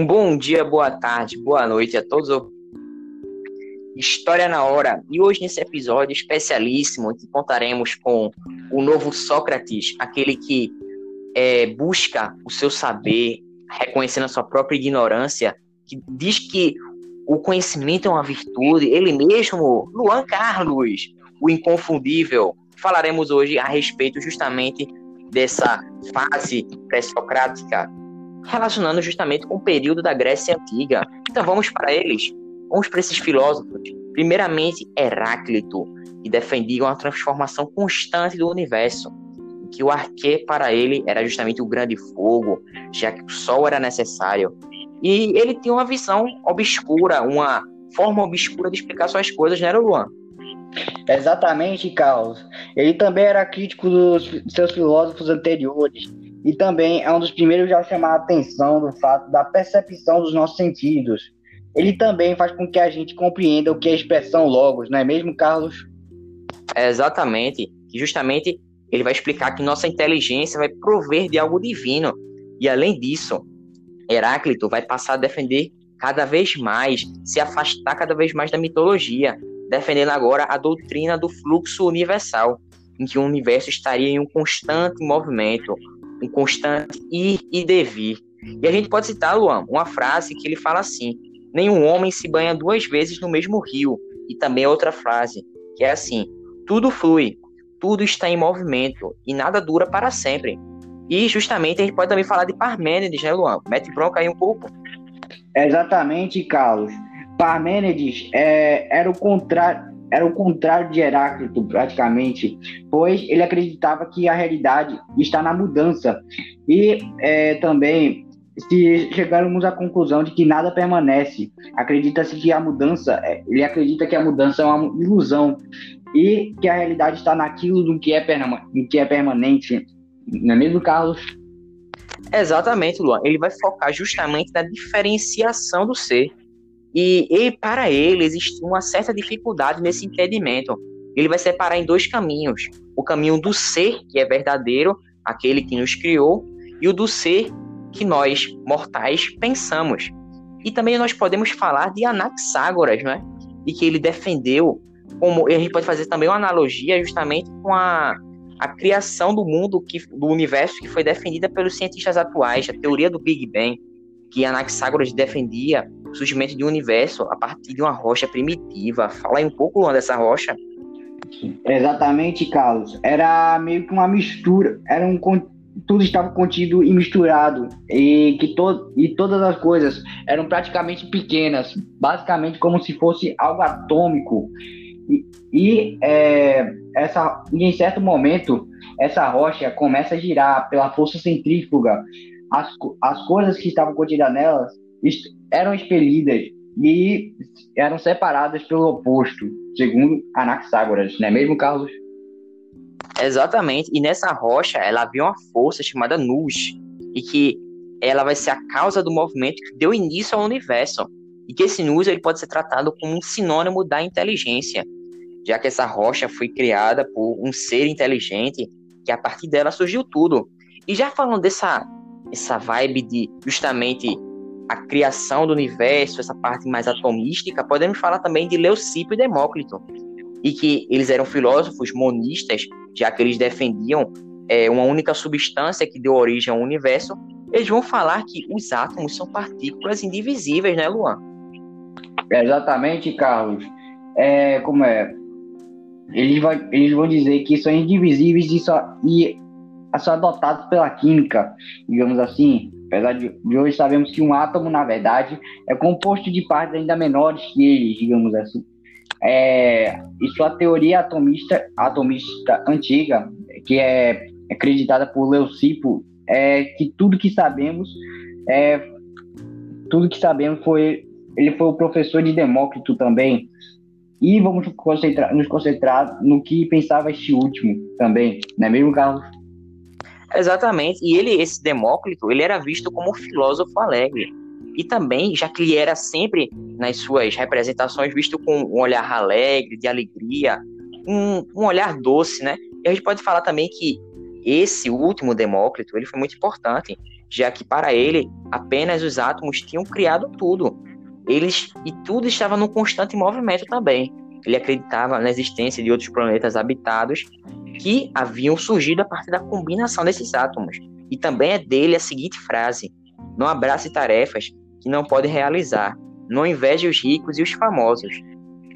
Um bom dia, boa tarde, boa noite a todos. História na hora. E hoje nesse episódio especialíssimo que contaremos com o novo Sócrates, aquele que é, busca o seu saber, reconhecendo a sua própria ignorância, que diz que o conhecimento é uma virtude. Ele mesmo, Luan Carlos, o inconfundível. Falaremos hoje a respeito justamente dessa fase pré-socrática relacionando justamente com o período da Grécia Antiga. Então vamos para eles. Vamos para esses filósofos. Primeiramente, Heráclito, que defendia uma transformação constante do universo, que o arquê para ele era justamente o grande fogo, já que o sol era necessário. E ele tinha uma visão obscura, uma forma obscura de explicar suas coisas, era, Luan? Exatamente, Carlos. Ele também era crítico dos seus filósofos anteriores e também é um dos primeiros a chamar a atenção do fato da percepção dos nossos sentidos. Ele também faz com que a gente compreenda o que é a expressão logos, não é mesmo, Carlos? É exatamente. Justamente ele vai explicar que nossa inteligência vai prover de algo divino. E além disso, Heráclito vai passar a defender cada vez mais, se afastar cada vez mais da mitologia, defendendo agora a doutrina do fluxo universal, em que o universo estaria em um constante movimento, um constante ir e devir. E a gente pode citar, Luan, uma frase que ele fala assim: nenhum homem se banha duas vezes no mesmo rio. E também outra frase, que é assim: tudo flui, tudo está em movimento e nada dura para sempre. E justamente a gente pode também falar de Parmênides, né, Luan? Mete bronca aí um pouco. Exatamente, Carlos. Parmênides é, era o contrário era o contrário de Heráclito, praticamente, pois ele acreditava que a realidade está na mudança. E é, também se chegarmos à conclusão de que nada permanece, acredita-se que a mudança, é, ele acredita que a mudança é uma ilusão e que a realidade está naquilo do que é, que é permanente. Não é mesmo, Carlos? Exatamente, Luan. Ele vai focar justamente na diferenciação do ser. E, e para ele existe uma certa dificuldade nesse entendimento. Ele vai separar em dois caminhos: o caminho do ser, que é verdadeiro, aquele que nos criou, e o do ser que nós, mortais, pensamos. E também nós podemos falar de Anaxágoras, né? E que ele defendeu, como a gente pode fazer também uma analogia justamente com a, a criação do mundo, que, do universo que foi defendida pelos cientistas atuais, a teoria do Big Bang, que Anaxágoras defendia o surgimento de um universo a partir de uma rocha primitiva. Fala aí um pouco, Luan, dessa rocha. Exatamente, Carlos. Era meio que uma mistura, era um tudo estava contido e misturado e que to e todas as coisas eram praticamente pequenas, basicamente como se fosse algo atômico. E, e é, essa, e em certo momento essa rocha começa a girar pela força centrífuga. As, as coisas que estavam contidas nelas eram expelidas e eram separadas pelo oposto, segundo Anaxágoras, não é mesmo, Carlos? Exatamente. E nessa rocha, ela havia uma força chamada Nus, e que ela vai ser a causa do movimento que deu início ao universo. E que esse Nus ele pode ser tratado como um sinônimo da inteligência, já que essa rocha foi criada por um ser inteligente, que a partir dela surgiu tudo. E já falando dessa essa vibe de justamente a criação do universo, essa parte mais atomística, podemos falar também de Leucipo e Demócrito, e que eles eram filósofos monistas, já que eles defendiam é, uma única substância que deu origem ao universo, eles vão falar que os átomos são partículas indivisíveis, né, Luan? Exatamente, Carlos. É, como é? Eles, vai, eles vão dizer que são indivisíveis e, só, e são adotados pela química, digamos assim. Apesar de, hoje sabemos que um átomo, na verdade, é composto de partes ainda menores que eles, digamos assim. É, e sua teoria atomista, atomista antiga, que é acreditada por Leucipo, é que tudo que sabemos é tudo que sabemos foi ele foi o professor de Demócrito também. E vamos concentrar, nos concentrar no que pensava este último também, não é mesmo, Carlos? Exatamente. E ele, esse Demócrito, ele era visto como um filósofo alegre. E também, já que ele era sempre, nas suas representações, visto com um olhar alegre, de alegria, um, um olhar doce, né? E a gente pode falar também que esse último Demócrito, ele foi muito importante, já que para ele apenas os átomos tinham criado tudo. Eles e tudo estava num constante movimento também. Ele acreditava na existência de outros planetas habitados que haviam surgido a partir da combinação desses átomos. E também é dele a seguinte frase: Não abrace tarefas que não pode realizar. Não inveje os ricos e os famosos.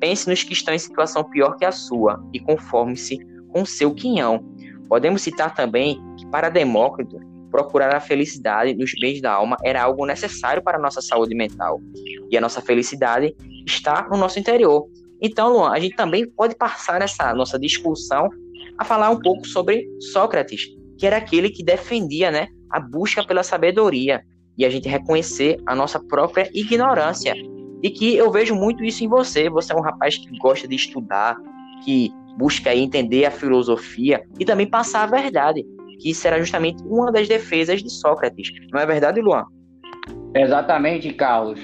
Pense nos que estão em situação pior que a sua e conforme-se com seu quinhão. Podemos citar também que, para Demócrito, procurar a felicidade nos bens da alma era algo necessário para a nossa saúde mental. E a nossa felicidade está no nosso interior. Então, Luan, a gente também pode passar nessa nossa discussão a falar um pouco sobre Sócrates, que era aquele que defendia né, a busca pela sabedoria e a gente reconhecer a nossa própria ignorância. E que eu vejo muito isso em você. Você é um rapaz que gosta de estudar, que busca entender a filosofia e também passar a verdade, que será justamente uma das defesas de Sócrates. Não é verdade, Luan? Exatamente, Carlos.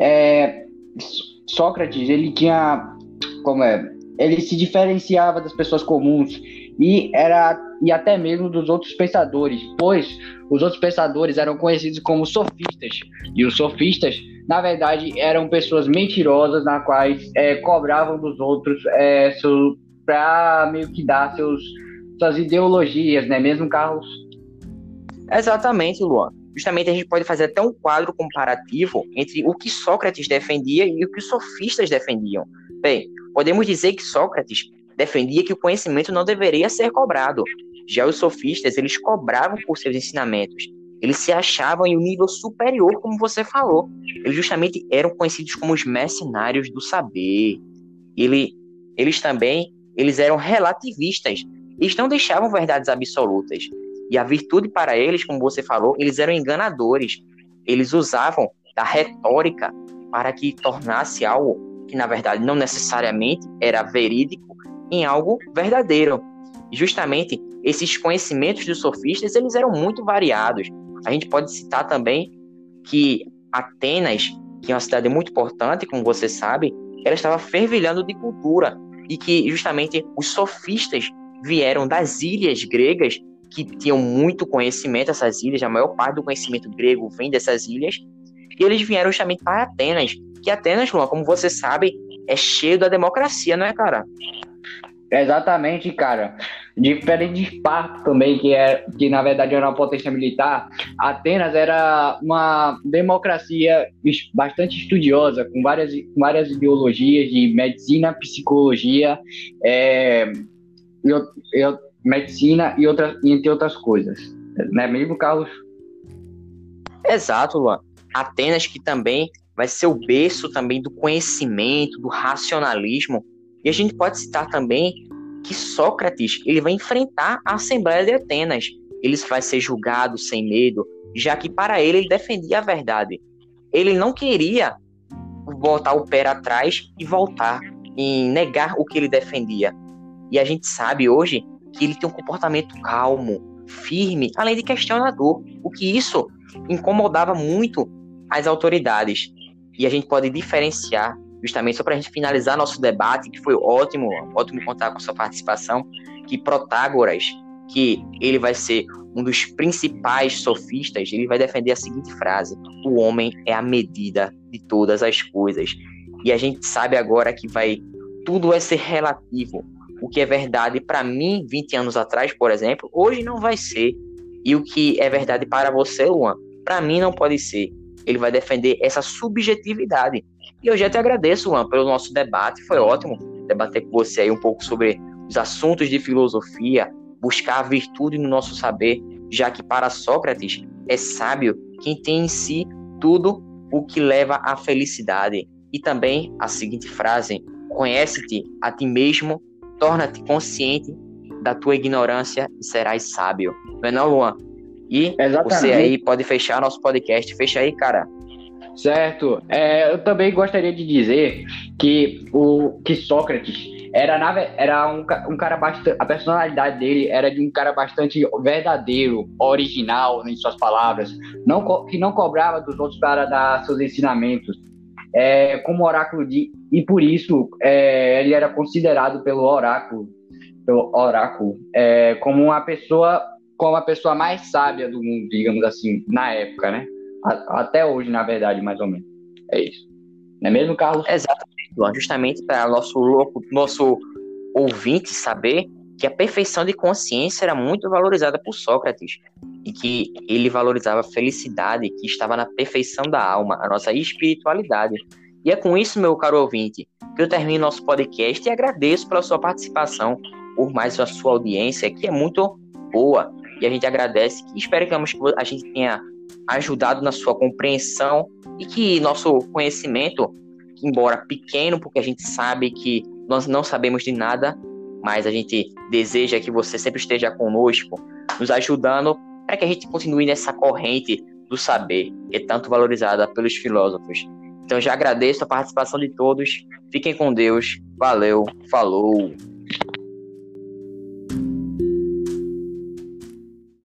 É, Sócrates, ele tinha, como é, ele se diferenciava das pessoas comuns e era e até mesmo dos outros pensadores, pois os outros pensadores eram conhecidos como sofistas e os sofistas, na verdade, eram pessoas mentirosas na quais é, cobravam dos outros é, para meio que dar seus suas ideologias, né? Mesmo Carlos. Exatamente, Luan. Justamente a gente pode fazer até um quadro comparativo entre o que Sócrates defendia e o que os sofistas defendiam. Bem, podemos dizer que Sócrates defendia que o conhecimento não deveria ser cobrado. Já os sofistas, eles cobravam por seus ensinamentos. Eles se achavam em um nível superior, como você falou. Eles justamente eram conhecidos como os mercenários do saber. Ele, eles também eles eram relativistas. Eles não deixavam verdades absolutas. E a virtude para eles, como você falou, eles eram enganadores. Eles usavam da retórica para que tornasse algo que na verdade não necessariamente era verídico, em algo verdadeiro. Justamente esses conhecimentos dos sofistas, eles eram muito variados. A gente pode citar também que Atenas, que é uma cidade muito importante, como você sabe, ela estava fervilhando de cultura e que justamente os sofistas vieram das ilhas gregas que tinham muito conhecimento essas ilhas, a maior parte do conhecimento grego vem dessas ilhas, e eles vieram justamente para Atenas que Atenas, Luan, como você sabe, é cheio da democracia, não é, cara? Exatamente, cara. Diferente de Esparta também, que, é, que na verdade era uma potência militar, Atenas era uma democracia bastante estudiosa, com várias, várias ideologias de medicina, psicologia, é, e, e, medicina e outras, entre outras coisas. Não é mesmo, Carlos? Exato, Luan. Atenas que também vai ser o berço também do conhecimento, do racionalismo. E a gente pode citar também que Sócrates ele vai enfrentar a Assembleia de Atenas. Ele vai ser julgado sem medo, já que para ele ele defendia a verdade. Ele não queria botar o pé atrás e voltar e negar o que ele defendia. E a gente sabe hoje que ele tem um comportamento calmo, firme, além de questionador, o que isso incomodava muito as autoridades. E a gente pode diferenciar, justamente só para a gente finalizar nosso debate, que foi ótimo, ótimo contar com sua participação, que Protágoras, que ele vai ser um dos principais sofistas, ele vai defender a seguinte frase: o homem é a medida de todas as coisas. E a gente sabe agora que vai tudo vai ser relativo. O que é verdade para mim 20 anos atrás, por exemplo, hoje não vai ser. E o que é verdade para você, Luan, para mim não pode ser ele vai defender essa subjetividade. E eu já te agradeço, Luan, pelo nosso debate. Foi ótimo debater com você aí um pouco sobre os assuntos de filosofia, buscar a virtude no nosso saber, já que para Sócrates é sábio quem tem em si tudo o que leva à felicidade. E também a seguinte frase: Conhece-te a ti mesmo, torna-te consciente da tua ignorância e serás sábio. Não é não, Luan? E Exatamente. você aí pode fechar nosso podcast. Fecha aí, cara. Certo. É, eu também gostaria de dizer que o que Sócrates era, na, era um, um cara bastante. A personalidade dele era de um cara bastante verdadeiro, original em suas palavras, não, que não cobrava dos outros para dar seus ensinamentos. É, como oráculo de. E por isso é, ele era considerado pelo oráculo, pelo oráculo é, como uma pessoa como a pessoa mais sábia do mundo, digamos assim, na época, né? Até hoje, na verdade, mais ou menos. É isso. Não é mesmo, Carlos? Exatamente, Luan. Justamente para nosso louco, nosso ouvinte saber que a perfeição de consciência era muito valorizada por Sócrates e que ele valorizava a felicidade que estava na perfeição da alma, a nossa espiritualidade. E é com isso, meu caro ouvinte, que eu termino nosso podcast e agradeço pela sua participação, por mais a sua audiência, que é muito boa. E a gente agradece e esperamos que a gente tenha ajudado na sua compreensão e que nosso conhecimento, embora pequeno, porque a gente sabe que nós não sabemos de nada, mas a gente deseja que você sempre esteja conosco, nos ajudando para que a gente continue nessa corrente do saber, que é tanto valorizada pelos filósofos. Então já agradeço a participação de todos. Fiquem com Deus. Valeu. Falou.